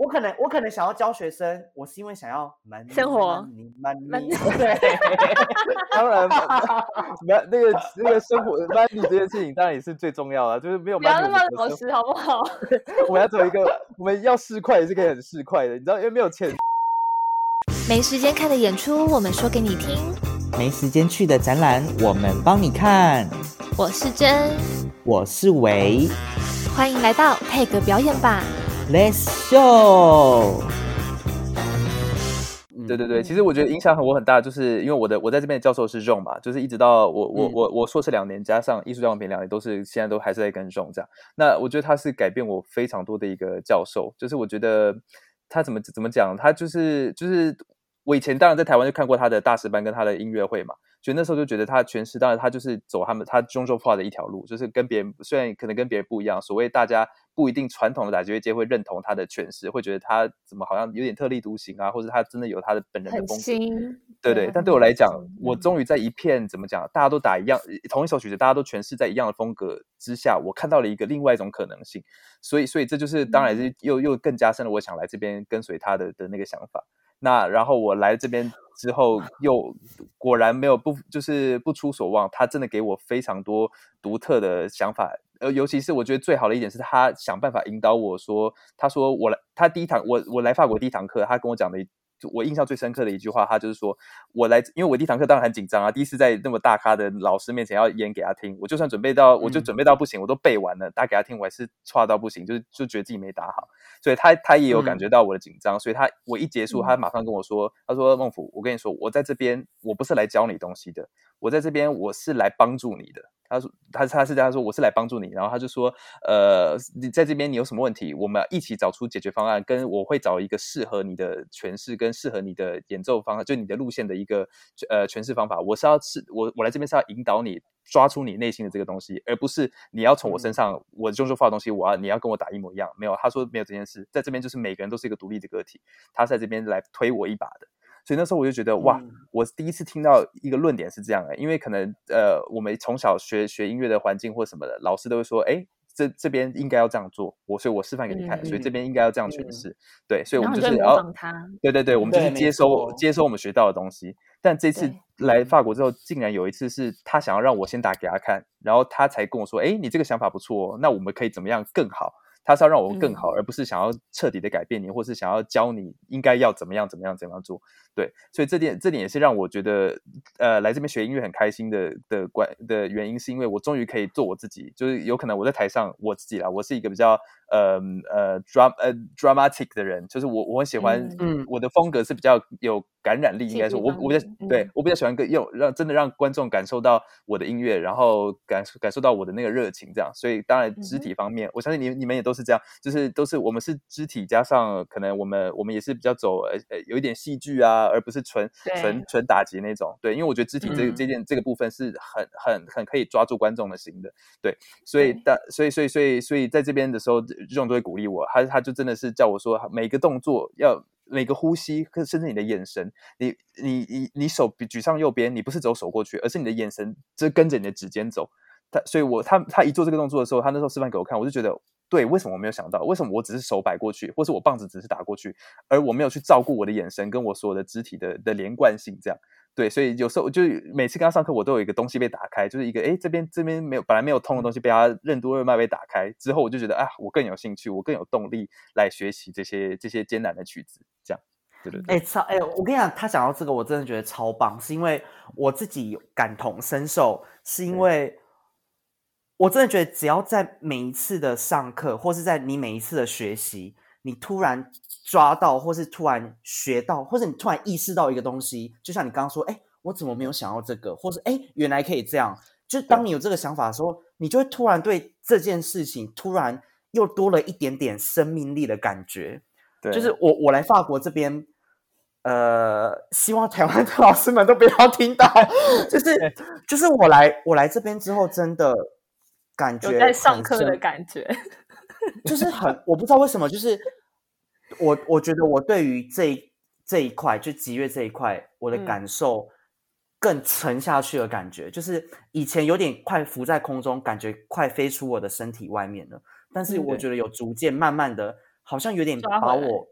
我可能我可能想要教学生，我是因为想要 money 生活 money money，money 对，当然，那那个那个生活 money 这件事情当然也是最重要的，就是没有不要那么老实好不好？我们要走一个，我们要市侩也是可以很市侩的，你知道，因为没有钱。没时间看的演出，我们说给你听。没时间去的展览，我们帮你看。我是真，我是维欢迎来到配个表演吧。，Let's show。对对对，其实我觉得影响我很大，就是因为我的我在这边的教授是 j o n 嘛，就是一直到我我嗯我我硕士两年加上艺术教育品两年，都是现在都还是在跟 j o n 这样。那我觉得他是改变我非常多的一个教授，就是我觉得他怎么怎么讲，他就是就是我以前当然在台湾就看过他的大师班跟他的音乐会嘛，所以那时候就觉得他诠释，当然他就是走他们他中州化的一条路，就是跟别人虽然可能跟别人不一样，所谓大家不一定传统的打击乐界会认同他的诠释，会觉得他怎么好像有点特立独行啊，或者他真的有他的本人的很风格。新，对对，但对我来讲，我终于在一片怎么讲，大家都打一样同一首曲子，大家都诠释在一样的风格之下，我看到了一个另外一种可能性。所以，所以这就是当然是又又更加深了我想来这边跟随他的的那个想法。那然后我来这边之后，又果然没有不就是不出所望，他真的给我非常多独特的想法。呃，尤其是我觉得最好的一点是他想办法引导我说，他说我来，他第一堂我我来法国第一堂课，他跟我讲的我印象最深刻的一句话，他就是说我来，因为我第一堂课当然很紧张啊，第一次在那么大咖的老师面前要演给他听，我就算准备到，我就嗯。准备到不行，我都背完了，打给他听，我还是差到不行，就是就觉得自己没打好，所以他他也有感觉到我的紧张，所以他我一结束，他马上跟我说，他说孟府，我跟你说，我在这边我不是来教你东西的，我在这边我是来帮助你的。他说他他是这样说，我是来帮助你，然后他就说，呃，你在这边你有什么问题，我们一起找出解决方案，跟我会找一个适合你的诠释跟适合你的演奏方，就你的路线的一个呃诠释方法。我是要是我我来这边是要引导你抓出你内心的这个东西，而不是你要从我身上、我中州发的东西，我要你要跟我打一模一样。没有，他说没有这件事，在这边就是每个人都是一个独立的个体，他在这边来推我一把的。所以那时候我就觉得哇，嗯我第一次听到一个论点是这样的，因为可能呃，我们从小学学音乐的环境或什么的，老师都会说，哎，这这边应该要这样做，我所以我示范给你看，所以这嗯边应该要这样诠嗯释，对，所以我们就是要。对对对，我们就是接收接收我们学到的东西。但这次来法国之后，竟然有一次是他想要让我先打给他看，然后他才跟我说：“哎，你这个想法不错哦，那我们可以怎么样更好？”他是要让我更好，而不是想要彻底的改变你，或是想要教你应该要怎么样怎么样怎么样做。对，所以这点这点也是让我觉得，呃，来这边学音乐很开心的的关的原因，是因为我终于可以做我自己。就是有可能我在台上我自己啦，我是一个比较呃呃 dram 呃 dramatic 的人，就是我我很喜欢，嗯我的风格是比较有感染力，应该说，我我比较嗯对我比较喜欢跟用让真的让观众感受到我的音乐，然后感受感受到我的那个热情，这样。所以当然肢体方面，我相信你你们也都是这样，就是都是我们是肢体加上可能我们我们也是比较走呃呃有一点戏剧啊，而不是纯纯纯打击那种。对，因为我觉得肢体这个、嗯这件这个部分是很很很可以抓住观众的心的。对，所以对但所以所以所以所以在这边的时候，这种都会鼓励我，他他就真的是叫我说每个动作要。每个呼吸，甚至你的眼神，你你你你手举上右边，你不是只有手过去，而是你的眼神就跟着你的指尖走。他所以我他他一做这个动作的时候，他那时候示范给我看，我就觉得对，为什么我没有想到？为什么我只是手摆过去，或是我棒子只是打过去，而我没有去照顾我的眼神跟我所有的肢体的的连贯性？这样对，所以有时候就每次跟他上课，我都有一个东西被打开，就是一个诶这边这边没有本来没有通的东西被他任督二脉被打开之后，我就觉得啊，我更有兴趣，我更有动力来学习这些这些艰难的曲子。这样，对对对，哎、超哎、我跟你讲，他讲到这个，我真的觉得超棒，是因为我自己有感同身受，是因为我真的觉得，只要在每一次的上课，或是在你每一次的学习，你突然抓到，或是突然学到，或者你突然意识到一个东西，就像你刚刚说，哎，我怎么没有想到这个，或是哎，原来可以这样。就是当你有这个想法的时候，你就会突然对这件事情突然又多了一点点生命力的感觉。对就是我我来法国这边，呃，希望台湾的老师们都不要听到，就是就是我来我来这边之后，真的感觉有在上课的感觉，就是很我不知道为什么，就是我我觉得我对于这这一块，就吉月这一块，我的嗯。感受更沉下去的感觉，就是以前有点快浮在空中，感觉快飞出我的身体外面了，但是嗯我觉得有逐渐慢慢的，好像有点把我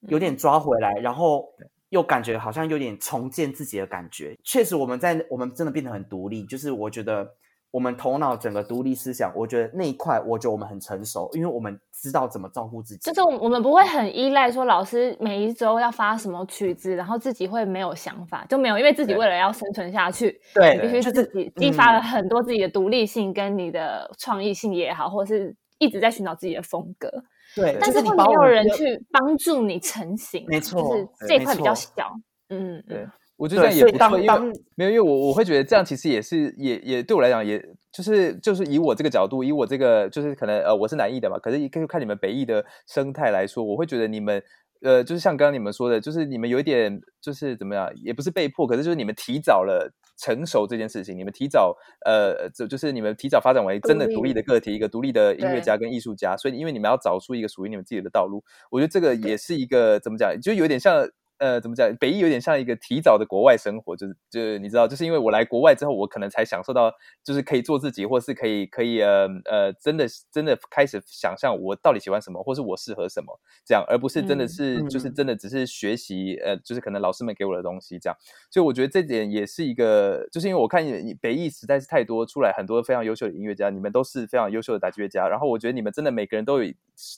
有点抓回来，然后又感觉好像有点重建自己的感觉。确实，我们在我们真的变得很独立，就是我觉得我们头脑整个独立思想，我觉得那一块，我觉得我们很成熟，因为我们知道怎么照顾自己。就是我们不会很依赖说老师每一周要发什么曲子，然后自己会没有想法，就没有，因为自己为了要生存下去，对你必须是自己激发了嗯。很多自己的独立性跟你的创意性也好，或是一直在寻找自己的风格，对，但是会没有人去帮助你成型，没错就是这一块比较小，嗯，对嗯，我觉得这样也不错，因为没有，因为我我会觉得这样其实也是也也对我来讲，也就是就是以我这个角度，以我这个就是可能呃我是南艺的嘛，可是就看你们北艺的生态来说，我会觉得你们呃就是像刚刚你们说的，就是你们有一点就是怎么样，也不是被迫，可是就是你们提早了。成熟这件事情，你们提早呃，就就是你们提早发展为真的独立的个体，一个独立的音乐家跟艺术家，所以因为你们要找出一个属于你们自己的道路，我觉得这个也是一个怎么讲，就有点像呃，怎么讲？北艺有点像一个提早的国外生活，就是就是你知道，就是因为我来国外之后，我可能才享受到，就是可以做自己，或是可以可以呃呃，真的真的开始想象我到底喜欢什么，或是我适合什么，这样，而不是真的嗯是、就是嗯真的只是学习呃，就是可能老师们给我的东西这样。所以我觉得这点也是一个，就是因为我看你北艺实在是太多出来很多非常优秀的音乐家，你们都是非常优秀的打击乐家，然后我觉得你们真的每个人都有，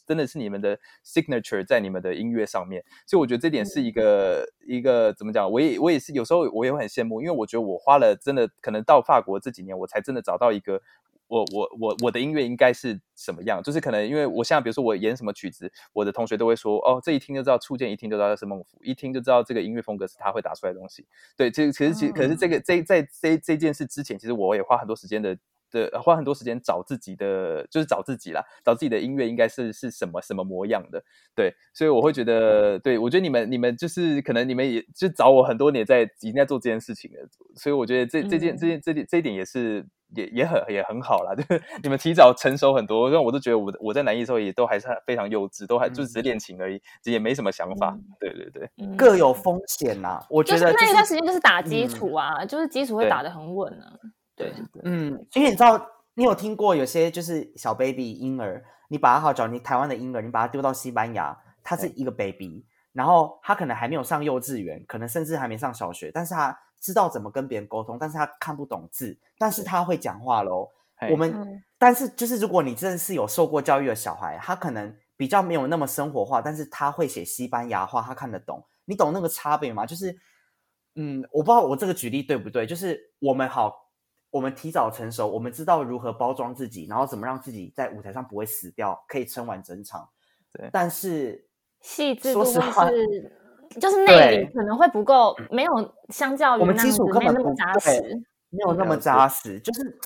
真的是你们的 signature 在你们的音乐上面，所以我觉得这点是一个、一个怎么讲，我也我也是有时候我也会很羡慕，因为我觉得我花了真的可能到法国这几年，我才真的找到一个。我我我我的音乐应该是什么样？就是可能因为我现在比如说我演什么曲子，我的同学都会说哦，这一听就知道触键，一听就知道是孟府，一听就知道这个音乐风格是他会打出来的东西。对，这个其实其实可是这个这在这这件事之前，其实我也花很多时间的的花很多时间找自己的，就是找自己啦，找自己的音乐应该是是什么什么模样的。对，所以我会觉得，对我觉得你们你们就是可能你们也就找我很多年在已经在做这件事情了，所以我觉得这这件这件这点这一点也是也也很也很好啦，就是你们提早成熟很多，让我都觉得我我在南艺的时候也都还是非常幼稚，都还就只是练琴而已，也没什么想法。对对对。嗯各有风险呐、我觉就是得、那一段时间就是打基嗯础啊，就是基础会打得很稳啊，对，嗯，因为你知道，你有听过有些就是小 baby 婴儿，你把他好找你台湾的婴儿，你把他丢到西班牙，他是一个 baby，然后他可能还没有上幼稚园，可能甚至还没上小学，但是他知道怎么跟别人沟通，但是他看不懂字，但是他会讲话喽。我们，嗯但是就是如果你真的是有受过教育的小孩，他可能比较没有那么生活化，但是他会写西班牙话，他看得懂。你懂那个差别吗？就是，嗯，我不知道我这个举例对不对，就是我们好，我们提早成熟，我们知道如何包装自己，然后怎么让自己在舞台上不会死掉，可以撑完整场。对但是细致度或说实话是就是内里可能会不够，没有相较于我们基础根本那么扎对实。没有那么扎实，就是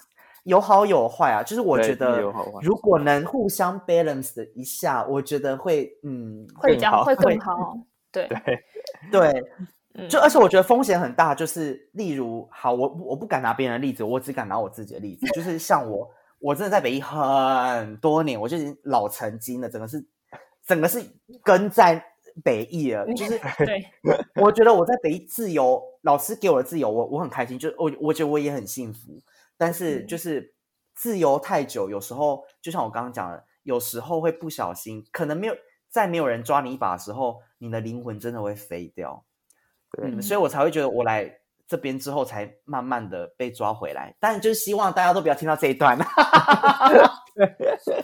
有好有坏啊。就是我对觉得如果能互相 balance 的一下，我觉得会嗯会比较好，会更好，对，对，嗯就而且我觉得风险很大，就是例如，好，我我不敢拿别人的例子，我只敢拿我自己的例子，就是 像我，我真的在北艺很多年，我就已经老成精了，整个是整个是跟在北艺了，就是 对，我觉得我在北艺自由，老师给我的自由，我我很开心，就我我觉得我也很幸福，但是嗯。就是自由太久，有时候就像我刚刚讲的，有时候会不小心，可能没有在没有人抓你一把的时候，你的灵魂真的会飞掉。对嗯，所以我才会觉得我来这边之后才慢慢的被抓回来，但就是希望大家都不要听到这一段。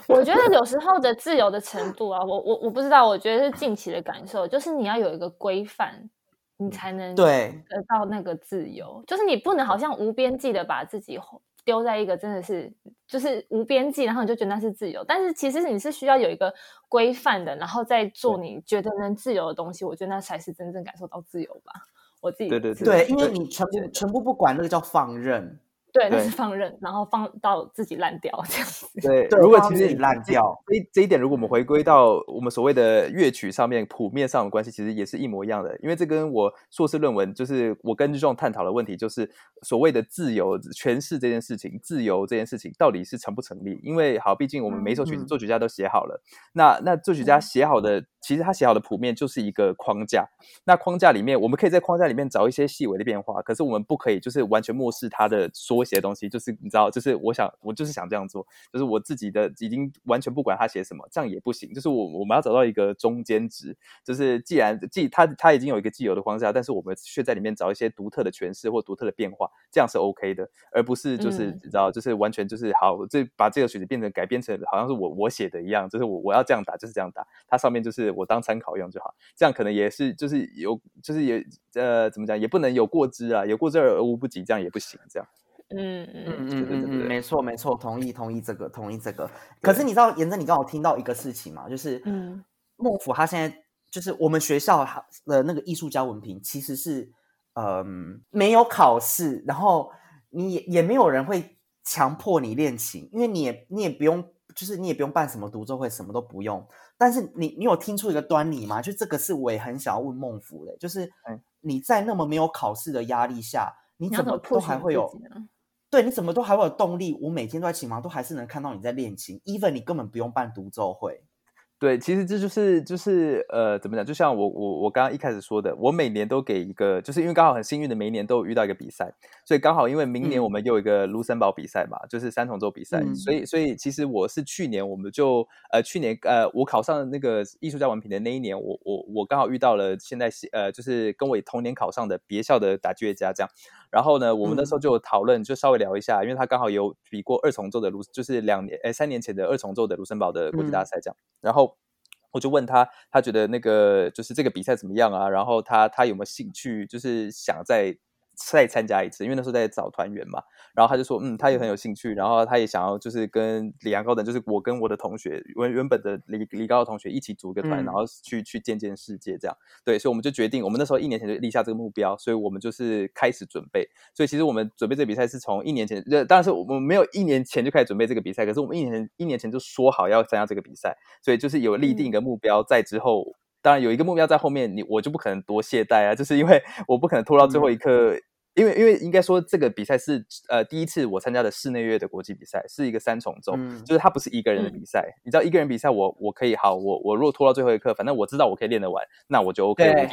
我觉得有时候的自由的程度啊，我我我不知道，我觉得是近期的感受，就是你要有一个规范，你才能对，得到那个自由，就是你不能好像无边际的把自己丢在一个真的是就是无边际，然后你就觉得那是自由，但是其实你是需要有一个规范的，然后再做你觉得能自由的东西，我觉得那才是真正感受到自由吧。我自己对对对，因为你全部全部不管，那个叫放任。对，那是放任，然后放到自己烂掉这样子。对，对如果其实你烂掉这一这一点，如果我们回归到我们所谓的乐曲上面谱面上的关系，其实也是一模一样的。因为这跟我硕士论文，就是我跟这种探讨的问题，就是所谓的自由诠释这件事情，自由这件事情到底是成不成立？因为好，毕竟我们每一首曲子嗯作曲家都写好了，那那作曲家写好的其实他写好的谱面就是一个框架。那框架里面，我们可以在框架里面找一些细微的变化，可是我们不可以就是完全漠视他的缩写的东西。就是你知道，就是我想，我就是想这样做，就是我自己的已经完全不管他写什么，这样也不行。就是我我们要找到一个中间值，就是既然既他他已经有一个既有的框架，但是我们却在里面找一些独特的诠释或独特的变化，这样是 OK 的，而不是就是嗯你知道，就是完全就是好，这把这个曲子变成改编成好像是我我写的一样，就是我我要这样打就是这样打，它上面就是我当参考用就好，这样可能也是就是有就是也呃怎么讲，也不能有过之啊，有过之而无不及，这样也不行，这样。嗯嗯嗯对嗯嗯没错没错，同意同意这个同意这个。可是你知道，严正，你刚好听到一个事情嘛，就是嗯。孟府他现在就是我们学校他的那个艺术家文凭其实是嗯没有考试，然后你也也没有人会强迫你练琴，因为你也你也不用就是你也不用办什么独奏会，什么都不用。但是你你有听出一个端倪吗？就这个是我也很想要问孟福的，就是嗯你在那么没有考试的压力下，你怎么都还会有对，你怎么都还会有动力？我每天都在琴房，都还是能看到你在练琴，even 你根本不用办独奏会。对，其实这就是就是呃，怎么讲？就像我我我刚刚一开始说的，我每年都给一个，就是因为刚好很幸运的，每一年都有遇到一个比赛，所以刚好因为明年嗯我们又有一个卢森堡比赛嘛，就是三重奏比赛，嗯所以所以其实我是去年我们就呃去年呃我考上那个艺术家文凭的那一年，我我我刚好遇到了现在呃就是跟我同年考上的别校的打击乐家这样。然后呢，我们那时候就有讨论，就稍微聊一下，因为他刚好有比过二重奏的卢，就是两年哎三年前的二重奏的卢森堡的国际大嗯赛这样。然后我就问他，他觉得那个就是这个比赛怎么样啊？然后他他有没有兴趣，就是想再再参加一次？因为那时候在找团员嘛。然后他就说，嗯，他也很有兴趣，然后他也想要就是跟李阳高等，就是我跟我的同学原原本的李李高的同学一起组一个团，嗯然后去去见见世界这样。对，所以我们就决定，我们那时候一年前就立下这个目标，所以我们就是开始准备。所以其实我们准备这个比赛是从一年前，呃，当然是我们没有一年前就开始准备这个比赛，可是我们一年前一年前就说好要参加这个比赛，所以就是有立定一个目标，在之后。当然有一个目标在后面，你我就不可能多懈怠啊，就是因为我不可能拖到最后一刻，因为因为应该说这个比赛是呃第一次我参加的室内乐的国际比赛，是一个三重奏，嗯就是它不是一个人的比赛。你知道一个人比赛我我可以好，我我如果拖到最后一刻，反正我知道我可以练得完，那我就 OK，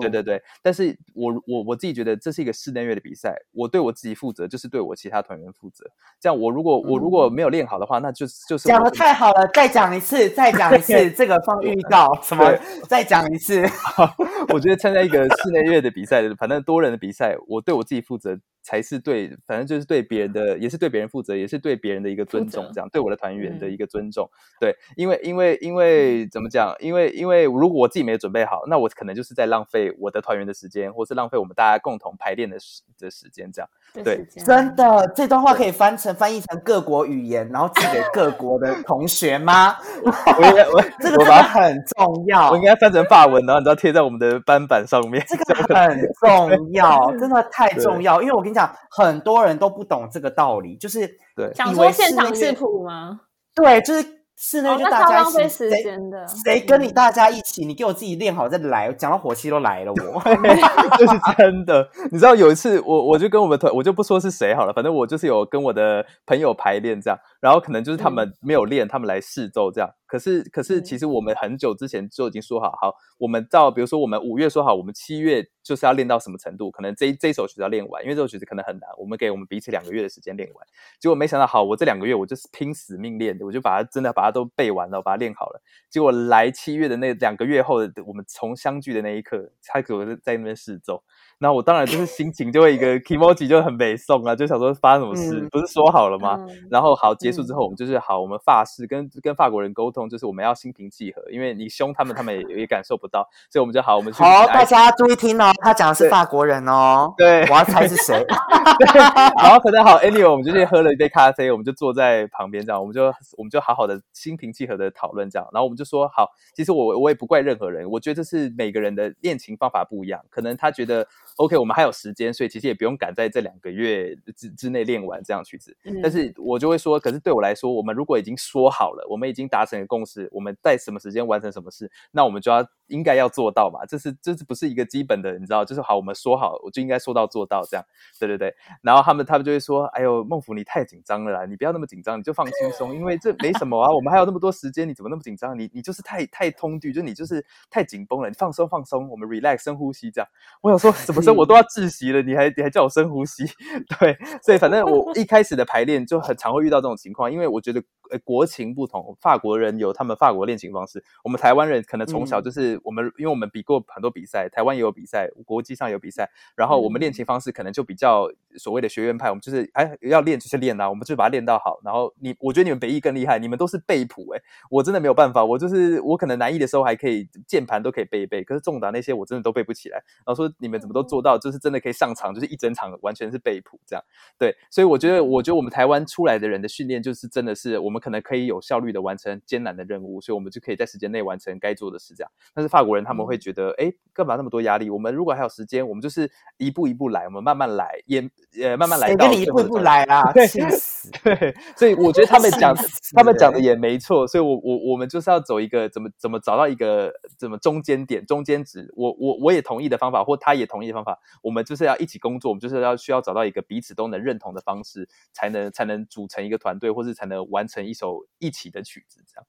对对对，但是我我我自己觉得这是一个室内乐的比赛，我对我自己负责，就是对我其他团员负责。这样我如果我如果没有练好的话，那就就是讲的太好了，再讲一次，再讲一次，这个放预告什么？再讲一次。我觉得参加一个室内乐的比赛，反正多人的比赛，我我对我自己负责才是对，反正就是对别人的，也是对别人负责，也是对别人的一个尊重，这样对我的团员的嗯一个尊重。对，因为因为因为怎么讲？因为因为如果我自己没有准备好，那我可能就是在浪费我的团员的时间，或是浪费我们大家共同排练的时的时间，这样。对真的，这段话可以翻成翻译成各国语言，然后寄给各国的 同学吗？我应该我这个很重要我应，该翻成法文，然后你知道贴在我们的班板上面。这个很 重要，真的太重要。因为我跟你讲，很多人都不懂这个道理，就是对想说现场视室内乐谱吗？对，就是室内哦，就大家一起，浪费时谁间的。谁跟你大家一起？你给我自己练好再来，讲到火气都来了，我。这是真的。你知道有一次，我我就跟我们团，我就不说是谁好了，反正我就是有跟我的朋友排练这样，然后可能就是他们没有练，他们来试奏这样。可是可是，嗯其实我们很久之前就已经说好，好，我们到比如说我们五月说好，我们七月就是要练到什么程度，可能这这一首曲子要练完，因为这首曲子可能很难，我们给我们彼此两个月的时间练完。结果没想到，好，我这两个月我就是拼死命练的，我就把它真的把它都背完了，我把它练好了。结果来七月的那两个月后，我们从相聚的那一刻，他给我在那边试奏，那我当然就是心情就会一个 emoji 就很美送啊，就想说发生什么事，嗯不是说好了吗？嗯然后好结束之嗯后，我们就是好，我们法式跟跟法国人沟通，就是我们要心平气和，因为你凶他们，他们也也感受不到，所以我们就好，我们去好，大家注意听哦，他讲的是法国人哦。对我要猜是谁。然后可能好，anyway，我们就去喝了一杯咖啡，我们就坐在旁边这样，我们就我们就好好的心平气和的讨论这样，然后我们就说好，其实我我也不怪任何人，我觉得这是每个人的练琴方法不一样，可能他觉得 OK，我们还有时间，所以其实也不用赶在这两个月之之内练完这样曲子，嗯。但是我就会说，可是对我来说，我们如果已经说好了，我们已经达成了共识，我们在什么时间完成什么事，那我们就要应该要做到嘛，这是这是不是一个基本的？你知道，就是好，我们说好，我就应该说到做到，这样，对对对。然后他们他们就会说，哎呦，孟府你太紧张了啦，你不要那么紧张，你就放轻松，因为这没什么啊，我们还有那么多时间，你怎么那么紧张？你你就是太太通剧，就你就是太紧绷了，你放松放松，我们 relax 深呼吸这样。我想说，怎么深我都要窒息了，你还你还叫我深呼吸？对，所以反正我一开始的排练就很常会遇到这种情况，因为我觉得呃国情不同，法国人有他们法国练琴方式，我们台湾人可能从小就是我们，因为我们比过很多比赛，台湾也有比赛，国际上有比赛，然后我们练琴方式可能就比较所谓的学院派，我们就是哎要练就是练啊，我们就把它练到好。然后你，我觉得你们北艺更厉害，你们都是背谱哎，我真的没有办法，我就是我可能南艺的时候还可以键盘都可以背一背，可是重达那些我真的都背不起来。然后说你们怎么都做到，就是真的可以上场，就是一整场完全是背谱这样。对，所以我觉得，我觉得我们台湾出来的人的训练，就是真的是我们可能可以有效率的完成艰难的任务，所以我们就可以在时间内完成该做的事这样。但是法国人他们会觉得，哎，干嘛那么多压力？我们如果还有时间，我们就是一步一步来，我们慢慢来，也呃慢慢来。跟你一步一步来啦？对，对。所以我觉得他们讲，他们讲的也没错。所以我我我们就是要走一个怎么怎么找到一个怎么中间点、中间值。我我我也同意的方法，或他也同意的方法，我们就是要一起工作，我们就是要需要找到一个彼此都能认同的方式，才能才能组成一个团队，或是才能完成一首一起的曲子。这样，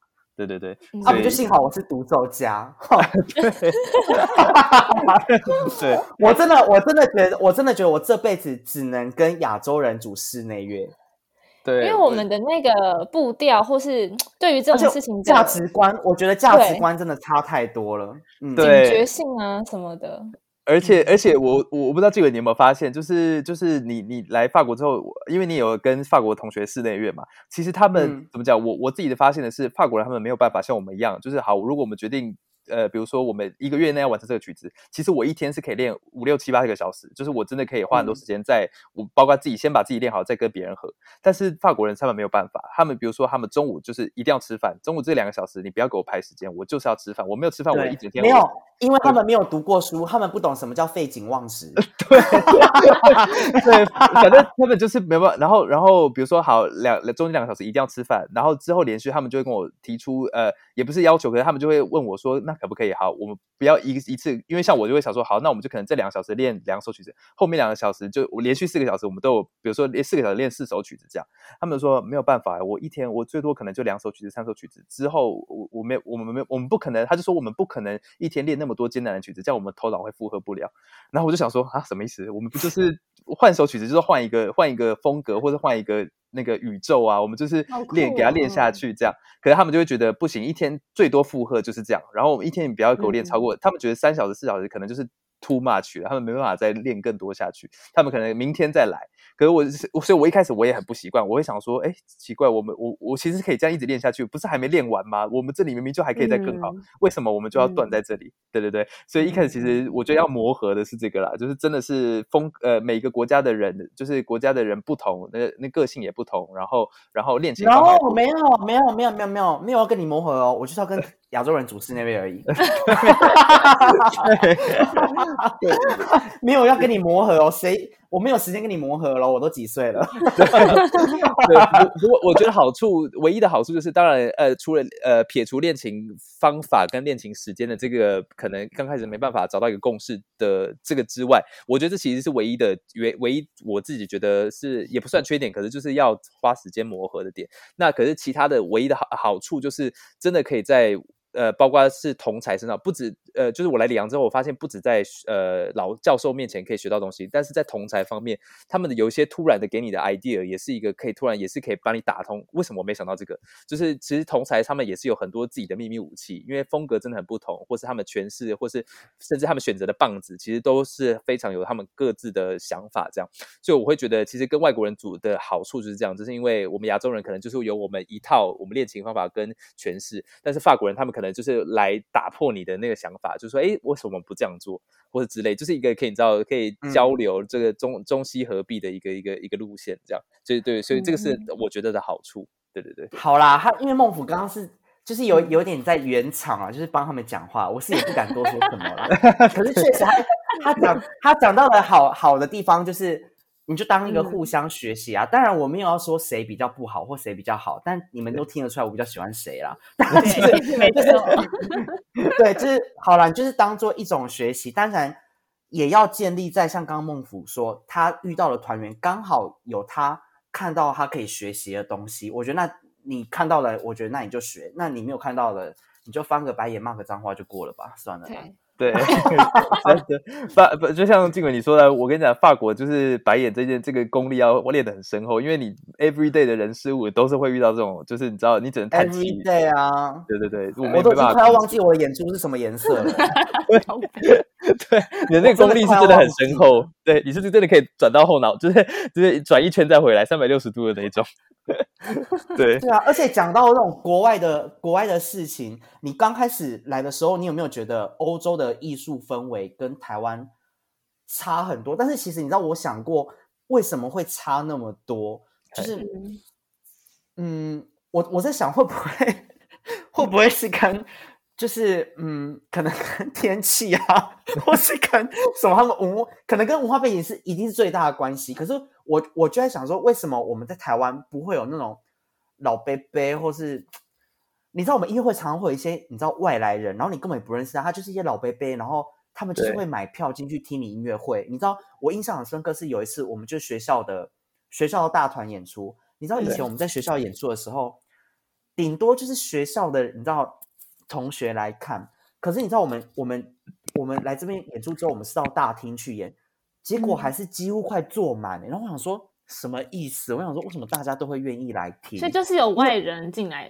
对对对。啊，不就幸好我是独奏家。对，我真的我真的觉得，我真的觉得我这辈子只能跟亚洲人组室内乐。对，因为我们的那个步调，或是对于这种事情价值观，我觉得价值观真的差太多了。嗯，警觉性啊什么的。而且而且，我我我不知道这个你有没有发现，就是就是你你来法国之后，因为你有跟法国同学室内乐嘛，其实他们怎么讲？我我自己的发现的是，法国人他们没有办法像我们一样，就是好，如果我们决定。呃，比如说我们一个月内要完成这个曲子，其实我一天是可以练五六七八个小时，就是我真的可以花很多时间在，我包括自己先把自己练好，再跟别人合。但是法国人他们没有办法，他们比如说他们中午就是一定要吃饭，中午这两个小时你不要给我排时间，我就是要吃饭，我没有吃饭我一整天没有，因为他们没有读过书，他们不懂什么叫废寝忘食。对，对，反正他们就是没办法。然后，然后比如说好两中间两个小时一定要吃饭，然后之后连续他们就会跟我提出，呃，也不是要求，可是他们就会问我说，那可不可以好我们。不要一一次，因为像我就会想说，好，那我们就可能这两个小时练两首曲子，后面两个小时就我连续四个小时，我们都有，比如说练四个小时练四首曲子这样。他们说没有办法，我一天我最多可能就两首曲子、三首曲子，之后我我没我们没我们不可能，他就说我们不可能一天练那么多艰难的曲子，这样我们头脑会负荷不了。然后我就想说啊，什么意思？我们不就是换首曲子，就是换一个换一个风格，或者换一个。那个宇宙啊，我们就是练，给他练下去这样。可是他们就会觉得不行，一天最多负荷就是这样。然后我们一天你不要给我练超过，他们觉得三小时、四小时可能就是。Too much 了，他们没办法再练更多下去，他们可能明天再来。可是我，所以我一开始我也很不习惯，我会想说，哎，奇怪，我们我我其实可以这样一直练下去，不是还没练完吗？我们这里明明就还可以再更好，为什么我们就要断在这里？对对对，所以一开始其实我觉得要磨合的是这个啦，就是真的是风呃每个国家的人，就是国家的人不同，那那个性也不同，然后然后练习。然后没有没有没有没有没有没有要跟你磨合哦，我就是要跟。亚洲人主持那边而已，没有要跟你磨合哦，谁？我没有时间跟你磨合了，我都几岁了。对，不过我觉得好处，唯一的好处就是，当然，呃，除了呃撇除练琴方法跟练琴时间的这个可能刚开始没办法找到一个共识的这个之外，我觉得这其实是唯一的唯唯一我自己觉得是也不算缺点，可是就是要花时间磨合的点。那可是其他的唯一的好好处就是真的可以在。呃，包括是同才身上，不止呃，就是我来里昂之后，我发现不止在呃老教授面前可以学到东西，但是在同才方面，他们的有一些突然的给你的 idea，也是一个可以突然也是可以帮你打通。为什么我没想到这个？就是其实同才他们也是有很多自己的秘密武器，因为风格真的很不同，或是他们诠释，或是甚至他们选择的棒子，其实都是非常有他们各自的想法。这样，所以我会觉得，其实跟外国人组的好处就是这样，就是因为我们亚洲人可能就是有我们一套我们练琴方法跟诠释，但是法国人他们可可能就是来打破你的那个想法，就是说，哎，为什么不这样做，或者之类，就是一个可以你知道可以交流这个中中西合璧的一个一个一个路线，这样，所以对，所以这个是我觉得的好处，对对对。好啦，他因为孟府刚刚是就是有有点在圆场啊，就是帮他们讲话，我是也不敢多说什么了。可是确实他他讲他讲到了好好的地方，就是你就当一个嗯互相学习啊。当然，我没有要说谁比较不好或谁比较好，但你们都听得出来我比较喜欢谁啦。对，没就是错，对，就是 好了，你就是当做一种学习，当然也要建立在像刚刚孟府说，他遇到的团员刚好有他看到他可以学习的东西，我觉得那你看到了，我觉得那你就学，那你没有看到的，你就翻个白眼骂个脏话就过了吧，算了啦。对，对，真的法不就像静伟你说的，我跟你讲，法国就是白眼这件这个功力要练得很深厚，因为你 every day 的人事物都是会遇到这种，就是你知道，你只能叹气。Every day 啊，对对对，我我都快要忘记我的眼珠是什么颜色了。对，你的那个功力是真的很深厚。对，你是真的可以转到后脑，就是就是转一圈再回来，三百六十度的那一种。对，对啊，而且讲到那种国外的国外的事情，你刚开始来的时候，你有没有觉得欧洲的艺术氛围跟台湾差很多？但是其实你知道，我想过为什么会差那么多，就是嗯嗯，我我在想会不会 会不会是跟就是嗯，可能跟 天气啊，或是跟什么他们文，可能跟文化背景是一定是最大的关系。可是我我就在想说，为什么我们在台湾不会有那种老伯伯，或是你知道我们音乐会常常会有一些你知道外来人，然后你根本也不认识他，他就是一些老伯伯，然后他们就是会买票进去听你音乐会。你知道我印象很深刻是有一次我们就是学校的学校的大团演出，你知道以前我们在学校演出的时候，顶多就是学校的你知道同学来看，可是你知道我们我们我们来这边演出之后，我们是到大厅去演，结果嗯还是几乎快坐满、欸。然后我想说什么意思？我想说为什么大家都会愿意来听？所以就是有外人进来，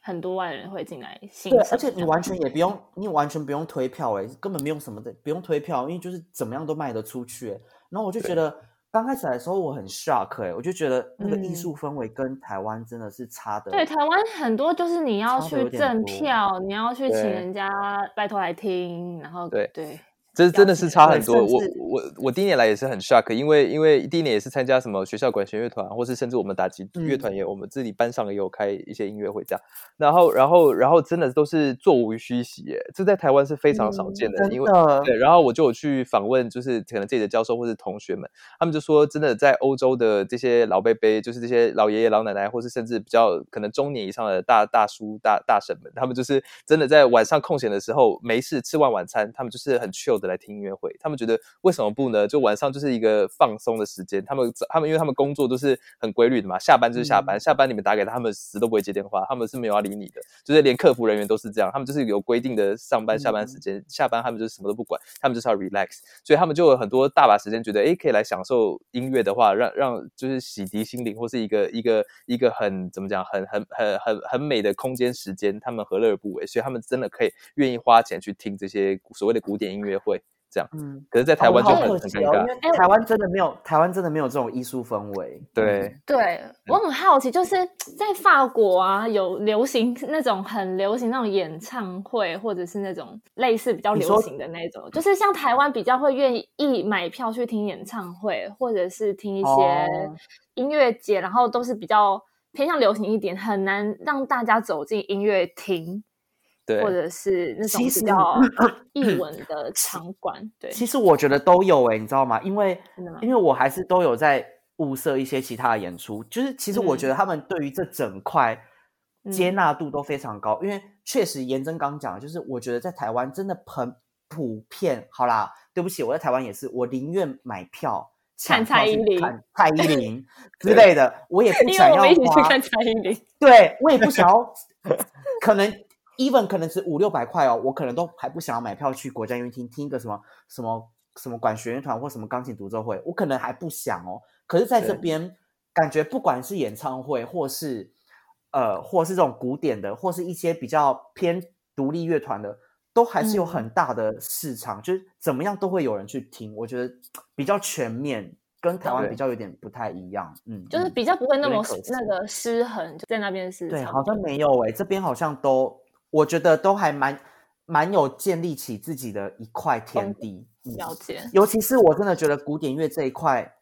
很多外人会进来欣，赏对，而且你完全也不用，你完全不用推票、欸，根本没有什么的，不用推票，因为就是怎么样都卖得出去、欸。然后我就觉得刚开始来的时候我很 shock，哎、我就觉得那个艺嗯。术氛围跟台湾真的是差的。对，台湾很多就是你要去赠票，你要去请人家拜托来听，然后对。对，这真的是差很多。我我我第一年来也是很 shock，因为因为第一年也是参加什么学校管弦乐团，或是甚至我们打击乐嗯团也，我们自己班上也有开一些音乐会这样。然后然后然后真的都是座无虚席耶，这在台湾是非常少嗯见的，真因为，对，然后我就有去访问，就是可能自己的教授或是同学们，他们就说，真的在欧洲的这些老伯伯，就是这些老爷爷老奶奶，或是甚至比较可能中年以上的大大叔大大婶们，他们就是真的在晚上空闲的时候，没事吃完晚餐，他们就是很 chill 的来听音乐会。他们觉得为什么不呢？就晚上就是一个放松的时间，他们他们因为他们工作都是很规律的嘛，下班就是下班，下班你们打给他，他们死都不会接电话，他们是没有要理你的，就是连客服人员都是这样，他们就是有规定的上班下班时间，下班他们就是什么都不管，他们就是要 relax，所以他们就有很多大把时间，觉得诶可以来享受音乐的话，让让就是洗涤心灵，或是一个一个一个很怎么讲，很很很很很美的空间时间，他们何乐而不为？所以他们真的可以愿意花钱去听这些所谓的古典音乐会，这样。嗯，可是，在台湾就很可惜哦，很尴尬因，为台湾真的没有，台湾真的没有这种艺术氛围。对。对我很好奇，就是在法国啊，有流行那种很流行那种演唱会，或者是那种类似比较流行的那种，就是像台湾比较会愿意买票去听演唱会，或者是听一些哦音乐节，然后都是比较偏向流行一点，很难让大家走进音乐厅，对，或者是那种其实比较译文 的场馆。对，其实我觉得都有诶、你知道吗？因为因为我还是都有在物色一些其他的演出，就是其实我觉嗯得他们对于这整块接嗯纳度都非常高，因为确实严真刚讲的，就是我觉得在台湾真的很普遍。好啦，对不起，我在台湾也是，我宁愿买票看蔡依林看蔡依林 之类的，我也不因为想要我们一起去看蔡依林，对我也不想要，可能 even 可能是五六百块哦，我可能都还不想要买票去国家音乐厅听一个什么什么什么管弦乐团或什么钢琴独奏会，我可能还不想哦。可是在这边，感觉不管是演唱会，或是呃，或是这种古典的，或是一些比较偏独立乐团的，都还是有嗯很大的市场，就是怎么样都会有人去听。我觉得比较全面，跟台湾比较有点不太一样。嗯，嗯就是比较不会那么那个失衡，就在那边是对，好像没有诶、这边好像都，我觉得都还蛮蛮有建立起自己的一块天地。嗯了解。尤其是我真的觉得古典乐这一块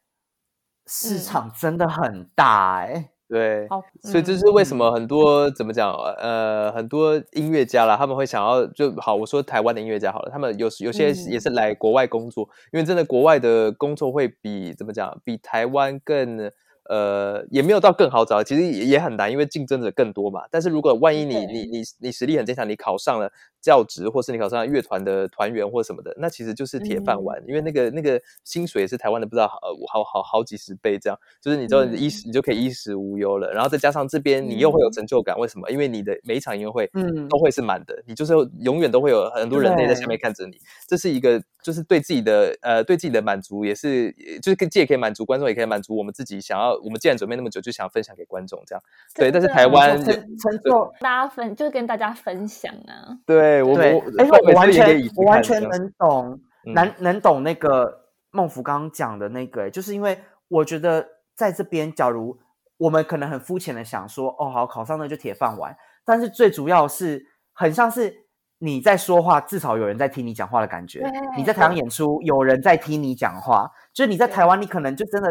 市嗯场真的很大哎、对，好，所以这嗯是为什么很多怎么讲呃，很多音乐家啦，他们会想要就好，我说台湾的音乐家好了，他们有有些嗯也是来国外工作，因为真的国外的工作会比怎么讲，比台湾更。呃，也没有到更好找，其实也也很难，因为竞争者更多嘛。但是如果万一你你你你实力很坚强，你考上了教职，或是你考上了乐团的团员或什么的，那其实就是铁饭碗，因为那个那个薪水也是台湾的不知道好呃好好好几十倍这样，就是你就衣食。你就可以衣食无忧了，然后再加上这边你又会有成就感，为什么？因为你的每一场音乐会嗯。都会是满的，你就是永远都会有很多人类在下面看着你，这是一个就是对自己的呃对自己的满足，也是就是既也可以满足观众，也可以满足我们自己想要。我们既然准备那么久，就想要分享给观众这样。对，但是台湾成成就大家分就是跟大家分享啊，对我对我，而且我完全我完全能懂，嗯。能能懂那个孟福刚刚讲的那个、欸就是因为我觉得在这边，假如我们可能很肤浅的想说，哦，好，考上那就铁饭碗，但是最主要是很像是你在说话，至少有人在听你讲话的感觉。你在台上演出，有人在听你讲话，就是你在台湾，你可能就真的。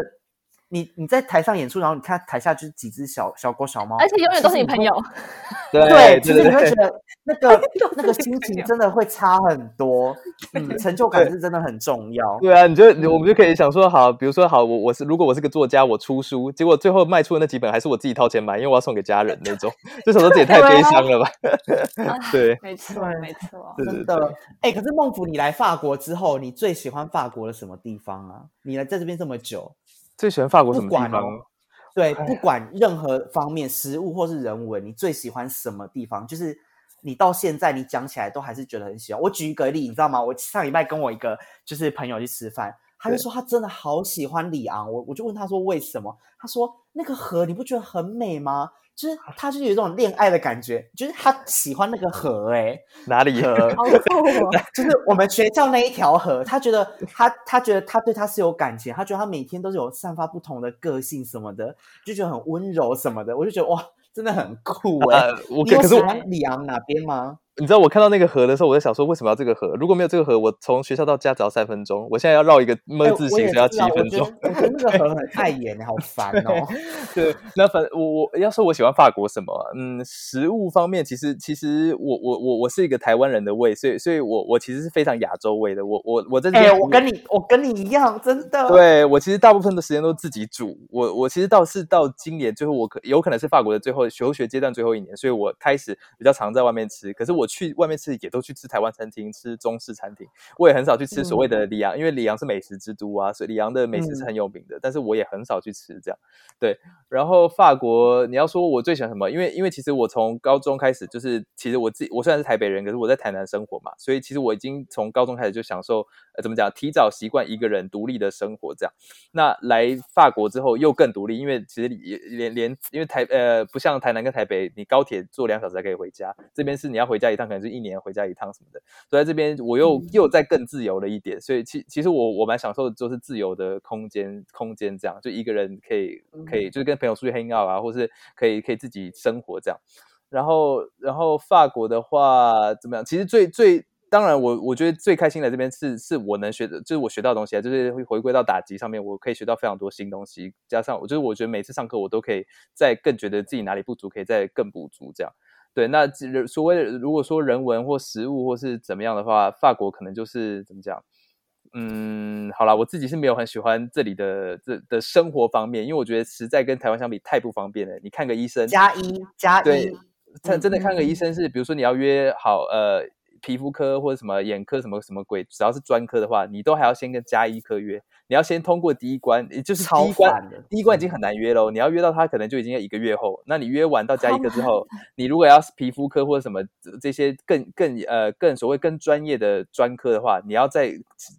你你在台上演出，然后你看台下就是几只小小狗小猫，而且永远都是你朋友，对对，其对对实你会觉得 那个那个心情真的会差很多，嗯，成就感是真的很重要。对啊，你就我们就可以想说，好，比如说好，我我是如果我是个作家，我出书，结果最后卖出的那几本还是我自己掏钱买，因为我要送给家人那种，这时候这也太悲伤了吧？对，没错对没错，真的，哎、可是孟府，你来法国之后，你最喜欢法国的什么地方啊？你来在这边这么久，最喜欢法国什么地方？对，不管任何方面，食物或是人文，你最喜欢什么地方？就是你到现在你讲起来都还是觉得很喜欢。我举一个例，你知道吗？我上礼拜跟我一个就是朋友去吃饭，他就说他真的好喜欢里昂，我我就问他说为什么？他说那个河你不觉得很美吗？就是他就是有一种恋爱的感觉，就是他喜欢那个河、欸，哪里？河 好哦，就是我们学校那一条河，他觉得他他觉得他对他是有感情，他觉得他每天都是有散发不同的个性什么的，就觉得很温柔什么的，我就觉得哇，真的很酷哎、呃，我你有喜可可是我欢里昂哪边吗？你知道我看到那个河的时候，我在想说，为什么要这个河？如果没有这个河，我从学校到家只要三分钟，我现在要绕一个么哎字形，只要七分钟。觉得我觉得那个河很碍眼，好烦哦。对，那反我我要说我喜欢法国什么啊？嗯，食物方面，其实其实我我我我是一个台湾人的胃，所以所以我我其实是非常亚洲味的。我我我在这哎、边我跟你我跟你一样，真的。对我其实大部分的时间都自己煮。我我其实倒是到今年最后，我可有可能是法国的最后求学阶段最后一年，所以我开始比较常在外面吃。可是我去外面吃也都去吃台湾餐厅、吃中式餐厅，我也很少去吃所谓的里昂，因为里昂是美食之都啊，所以里昂的美食是很有名的。但是我也很少去吃这样。对，然后法国，你要说我最喜欢什么？因为因为其实我从高中开始，就是其实我自己我虽然是台北人，可是我在台南生活嘛，所以其实我已经从高中开始就享受呃怎么讲，提早习惯一个人独立的生活这样。那来法国之后又更独立，因为其实也连连因为台呃不像台南跟台北，你高铁坐两小时才可以回家，这边是你要回家一趟，可能是一年回家一趟什么的。所以在这边我又、又再更自由了一点，所以其其实我我蛮享受的就是自由的空间空间这样，就一个人可以可以就是跟朋友出去 hang out 啊，或是可以可以自己生活这样。然后然后法国的话怎么样？其实最最当然我我觉得最开心的这边是是我能学的，就是我学到的东西啊，就是会回归到打击上面，我可以学到非常多新东西，加上我就是我觉得每次上课我都可以再更觉得自己哪里不足，可以再更补足这样。对，那只所谓的如果说人文或食物或是怎么样的话，法国可能就是怎么讲？嗯，好啦，我自己是没有很喜欢这里的这的生活方面，因为我觉得实在跟台湾相比太不方便了。你看个医生，加一加对一，，对真的看个医嗯生是，比如说你要约好呃皮肤科或者什么眼科什么什么鬼，只要是专科的话，你都还要先跟加医科约，你要先通过第一关，也就是超第一关，第一关已经很难约喽，你要约到他可能就已经要一个月后，那你约完到加医科之后，你如果要是皮肤科或者什么这这些更更呃更所谓更专业的专科的话，你要再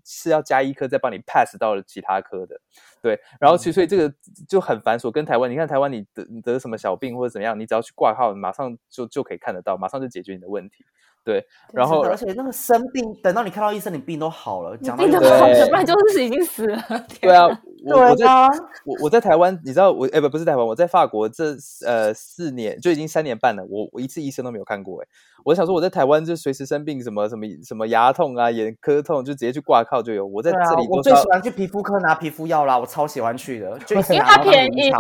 是要加医科再帮你 pass 到了其他科的。对，然后其实所以这个就很繁琐，跟台湾，你看台湾你得你得什么小病或者怎么样，你只要去挂号，马上就就可以看得到，马上就解决你的问题。对，然后而且那个生病，等到你看到医生，你病都好了。你讲到病这个对得好了，不然就是已经死了。对啊，我我在对啊，我我在台湾，你知道我哎不不是台湾，我在法国这呃四年就已经三年半了，我我一次医生都没有看过哎。我想说我在台湾就随时生病什么什么什么牙痛啊、眼科痛，就直接去挂靠就有。我在这里，我最喜欢去皮肤科拿皮肤药啦，我超喜欢去的，就因为它便宜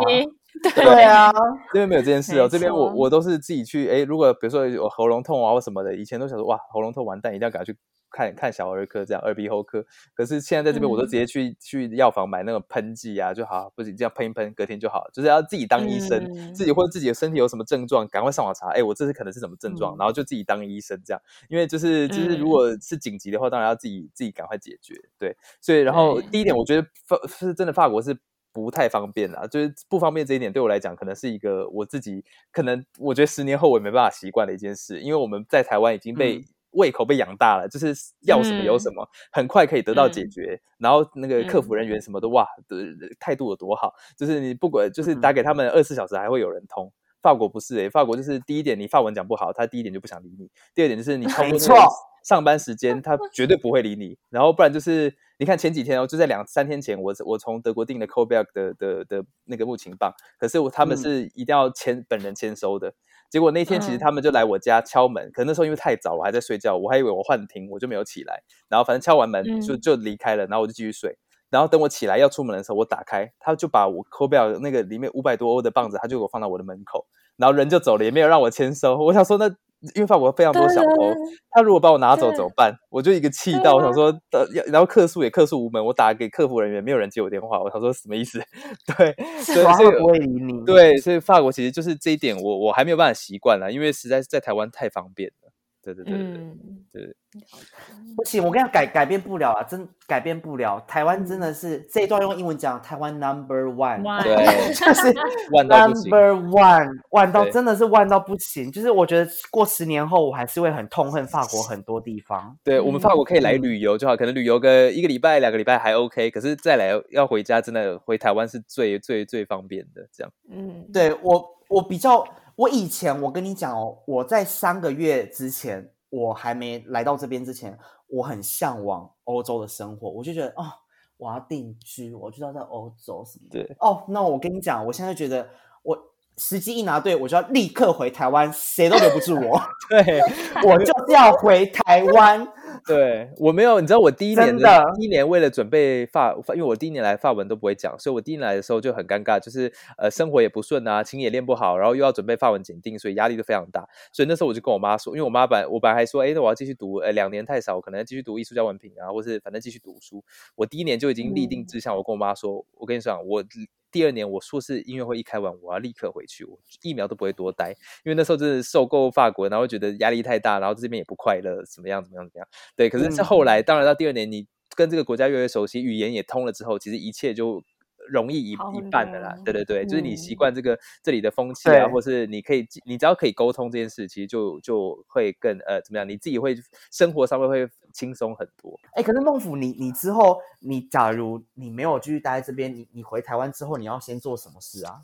对啊，这边没有这件事哦，这边我我都是自己去，哎，如果比如说有喉咙痛啊或什么的，以前都想说哇喉咙痛完蛋，一定要赶快去看看小儿科这样耳鼻喉科。可是现在在这边，我都直接去、去药房买那种喷剂啊就好，不行这样喷一喷，隔天就好了。就是要自己当医生，嗯自己或者自己的身体有什么症状，赶快上网查，哎，我这是可能是什么症状，嗯然后就自己当医生这样。因为就是就是如嗯果是紧急的话，当然要自己自己赶快解决。对，所以然后第一点，我觉得法是真的法国是不太方便啦，就是不方便这一点对我来讲，可能是一个我自己可能我觉得十年后我也没办法习惯的一件事，因为我们在台湾已经被。嗯胃口被养大了，就是要什么有什么，很快可以得到解嗯决。然后那个客服嗯人员什么的，哇，的态度有多好，就是你不管就是嗯打给他们二十四小时还会有人通。法国不是诶、法国就是第一点，你法文讲不好，他第一点就不想理你；第二点就是你没错上班时间，他绝对不会理你。然后不然就是你看前几天哦，就在两三天前，我我从德国订的 c o b e r g 的的的那个木琴棒，可是我他们嗯是一定要签本人签收的。结果那天其实嗯他们就来我家敲门，可能那时候因为太早，我还在睡觉，我还以为我幻听，我就没有起来。然后反正敲完门就嗯就离开了，然后我就继续睡。然后等我起来要出门的时候，我打开，他就把我 e r 那个里面五百多欧的棒子，他就给我放到我的门口，然后人就走了，也没有让我签收。我想说那。因为法国非常多小偷，他如果把我拿走怎么办？我就一个气到，我想说，呃，要然后客诉也客诉无门，我打给客服人员，没有人接我电话，我想说什么意思？对，对，所以他会不会理你？对，所以法国其实就是这一点，我我还没有办法习惯了，因为实在是在台湾太方便了。对对对对对嗯，对，不行，我跟你讲，改改变不了啊，真改变不了。台湾真的是这一段用英文讲，台湾 number one，哇 对 就是 number one，万到真的是万到不行。就是我觉得过十年后，我还是会很痛恨法国很多地方。对我们法国可以来嗯旅游就好，可能旅游个一个礼拜、两个礼拜还 OK，可是再来要回家，真的回台湾是最最最方便的。这样，嗯，对我，我比较，我以前我跟你讲哦，我在三个月之前，我还没来到这边之前，我很向往欧洲的生活，我就觉得哦，我要定居，我就要在欧洲什么的。对，哦，那我跟你讲，我现在觉得我时机一拿对，我就要立刻回台湾，谁都留不住我，对 我就是要回台湾。对，我没有，你知道我第一年真的第一年为了准备法，因为我第一年来法文都不会讲，所以我第一年来的时候就很尴尬，就是呃生活也不顺啊，琴也练不好，然后又要准备法文检定，所以压力都非常大。所以那时候我就跟我妈说，因为我妈本我本来还说，哎，那我要继续读，呃，两年太少，我可能要继续读艺术家文凭啊，或是反正继续读书。我第一年就已经立定志向，我跟我妈说，我跟你讲，我第二年我硕士音乐会一开完，我要立刻回去，我一秒都不会多待，因为那时候真的受够法国，然后觉得压力太大，然后这边也不快乐，怎么样怎么样怎么样。对，可是是嗯后来，当然到第二年，你跟这个国家越来越熟悉，语言也通了之后，其实一切就容易一一半的啦。多对对对，就是你习嗯惯这个这里的风气啊，或是你可以，你只要可以沟通这件事，其实就就会更呃怎么样，你自己会生活上面会轻松很多。哎，可是孟府，你你之后，你假如你没有继续待在这边，你你回台湾之后，你要先做什么事啊？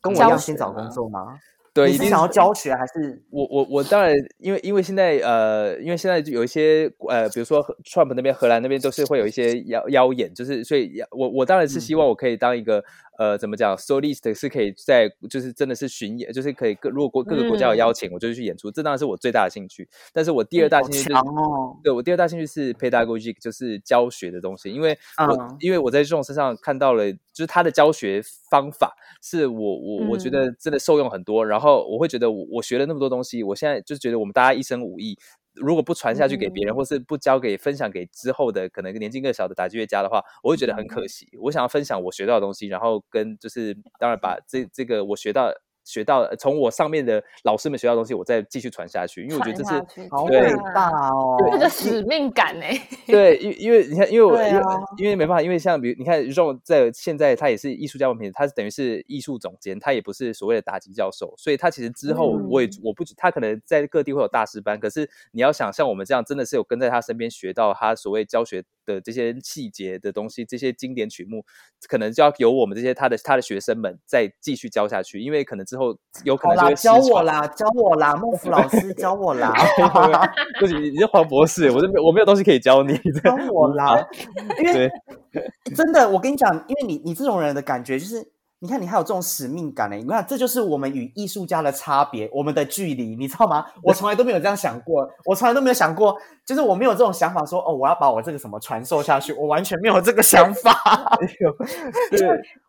跟我一教样先找工作吗？对，一定你是想要教学还是？我我我当然，因为因为现在呃，因为现在就有一些呃，比如说荷 Trump 那边、荷兰那边都是会有一些妖妖眼，就是所以我我当然是希望我可以当一个、呃，怎么讲，solist 是可以在就是真的是巡演，就是可以各如果国各个国家有邀请，我就去演出，这当然是我最大的兴趣。但是我第二大兴趣就是！对我第二大兴趣是 pedagogic，就是教学的东西，因为我、嗯因为我在这种身上看到了，就是他的教学方法是我我我觉得真的受用很多，然后我会觉得我我学了那么多东西，我现在就觉得我们大家一身武艺。如果不传下去给别人，或是不交给分享给之后的可能年纪更小的打击乐家的话，我会觉得很可惜。我想要分享我学到的东西，然后跟就是当然把这这个我学到学到呃从我上面的老师们学到的东西，我再继续传下去，因为我觉得这是好对伟大哦！这个使命感哎，对，因因为你看，因为我、因为因为没办法，因为像比如你看 r o 在现在他也是艺术家文凭，他是等于是艺术总监，他也不是所谓的打击教授，所以他其实之后我也、嗯我不他可能在各地会有大师班，可是你要想像我们这样，真的是有跟在他身边学到他所谓教学的这些细节的东西，这些经典曲目，可能就要由我们这些他的他的学生们再继续教下去，因为可能之后有可能就会教。我啦，教我啦，孟福老师 教我啦，不行，你是黄博士，我是没有我没有东西可以教你。教我啦，因为真的，我跟你讲，因为你你这种人的感觉就是，你看你还有这种使命感呢。你看，这就是我们与艺术家的差别，我们的距离，你知道吗？我从来都没有这样想过，我从来都没有想过，就是我没有这种想法说，哦，我要把我这个什么传授下去，我完全没有这个想法。对，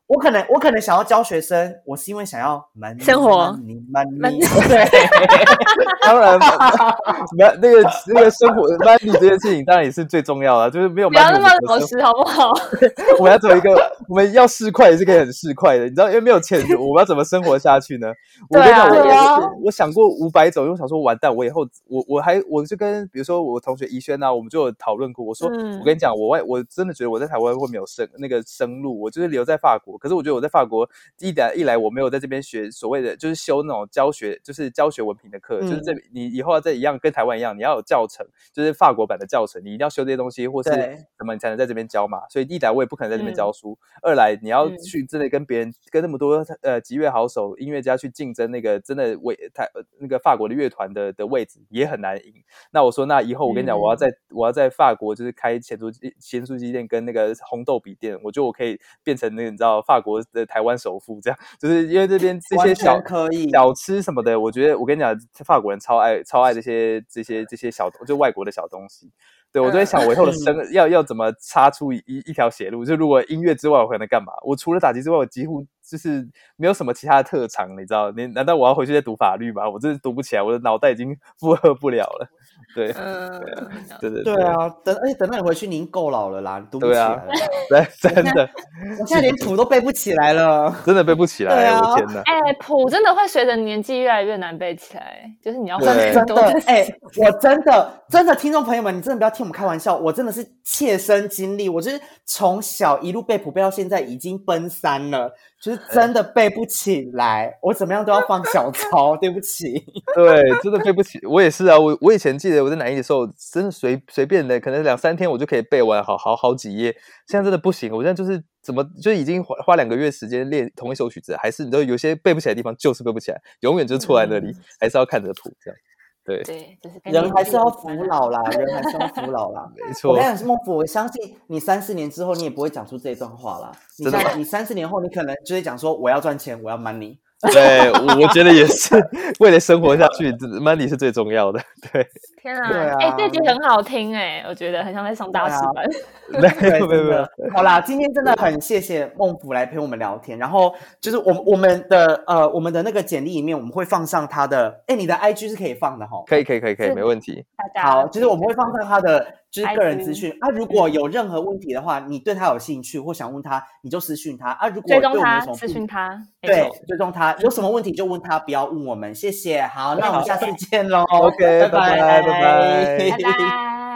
我可能我可能想要教学生，我是因为想要 money 生活 money money，money 对，当然，那那个那个生活 money 这件事情当然也是最重要的，就是没有不要那么老实好不好？我们要走一个，我们要市侩也是可以很市侩的，你知道，因为没有钱，我们要怎么生活下去呢？我跟你讲，我我我想过五百种，因为我想说完蛋，我以后我我还我就跟比如说我同学怡轩啊，我们就有讨论过，我说、嗯我跟你讲，我外我真的觉得我在台湾会没有生那个生路，我就是留在法国，可是我觉得我在法国一来一来我没有在这边学所谓的就是修那种教学就是教学文凭的课，就是这嗯。你以后要在一样跟台湾一样，你要有教程，就是法国版的教程，你一定要修这些东西，或是什么你才能在这边教嘛。所以一来我也不可能在这边嗯。教书，二来你要嗯。去真的跟别人、跟那么多呃吉乐好手、音乐家去竞争那个真的为台呃那个法国的乐团的的位置也很难赢。那我说那以后我跟你讲，我要嗯。在我要在法国就是开咸酥鸡咸酥鸡店跟那个红豆笔店，我觉得我可以变成那个你知道法国的台湾首富这样，就是因为这边这些小可以。小吃什么的，我觉得我跟你讲，法国人超爱超爱这些这些这些小就外国的小东西。对我都在想，我以后的生、要要怎么插出一一一条血路？就如果音乐之外，我可能干嘛？我除了打击之外，我几乎就是没有什么其他的特长，你知道？你难道我要回去再读法律吗？我真是读不起来，我的脑袋已经负荷不了了。对，嗯，对对对，啊，等而且等到你回去，你已经够老了啦，你读不起对啊来了。对，真的我现在 连谱都背不起来了。真的背不起来，我的天哪！哎，谱真的会随着年纪越来越难背起来，就是你要真的，哎、我真的真的，听众朋友们，你真的不要听我们开玩笑，我真的是切身经历，我就是从小一路背谱背到现在，已经奔三了，就是真的背不起来，我怎么样都要放小 抄，对不起。对，真的背不起。我也是啊，我我以前记得我在南艺的时候，真的随随便的，可能两三天我就可以背完好好好几页。现在真的不行，我现在就是怎么就已经花花两个月时间练同一首曲子，还是你知道有些背不起来的地方就是背不起来，永远就错在那里，还是要看着谱这样。对，对，就是人还是要服老啦，人还是要服老啦。没错我跟。你讲，孟府，我相信你三四年之后，你也不会讲出这段话啦。你真的你三四年后，你可能就会讲说，我要赚钱，我要 money。对，我我觉得也是，为了生活下去这，money 是最重要的。对，天啊，对哎、啊这集很好听哎、我觉得很像在上大师班。没，有没有没有，好啦，今天真的很谢谢孟府来陪我们聊天。然后就是我们我们的呃我们的那个简历里面，我们会放上他的，哎，你的 IG 是可以放的哈。可以可以可以可以，是没问题。大家好，就是我们会放上他的就是个人资讯啊。如果有任何问题的话，你对他有兴趣或想问他，你就私讯他啊。如果追踪他私讯他，对错，追踪他，有什么问题就问他，不要问我们，谢谢。好，那我们下次见喽。OK，拜拜拜拜拜拜。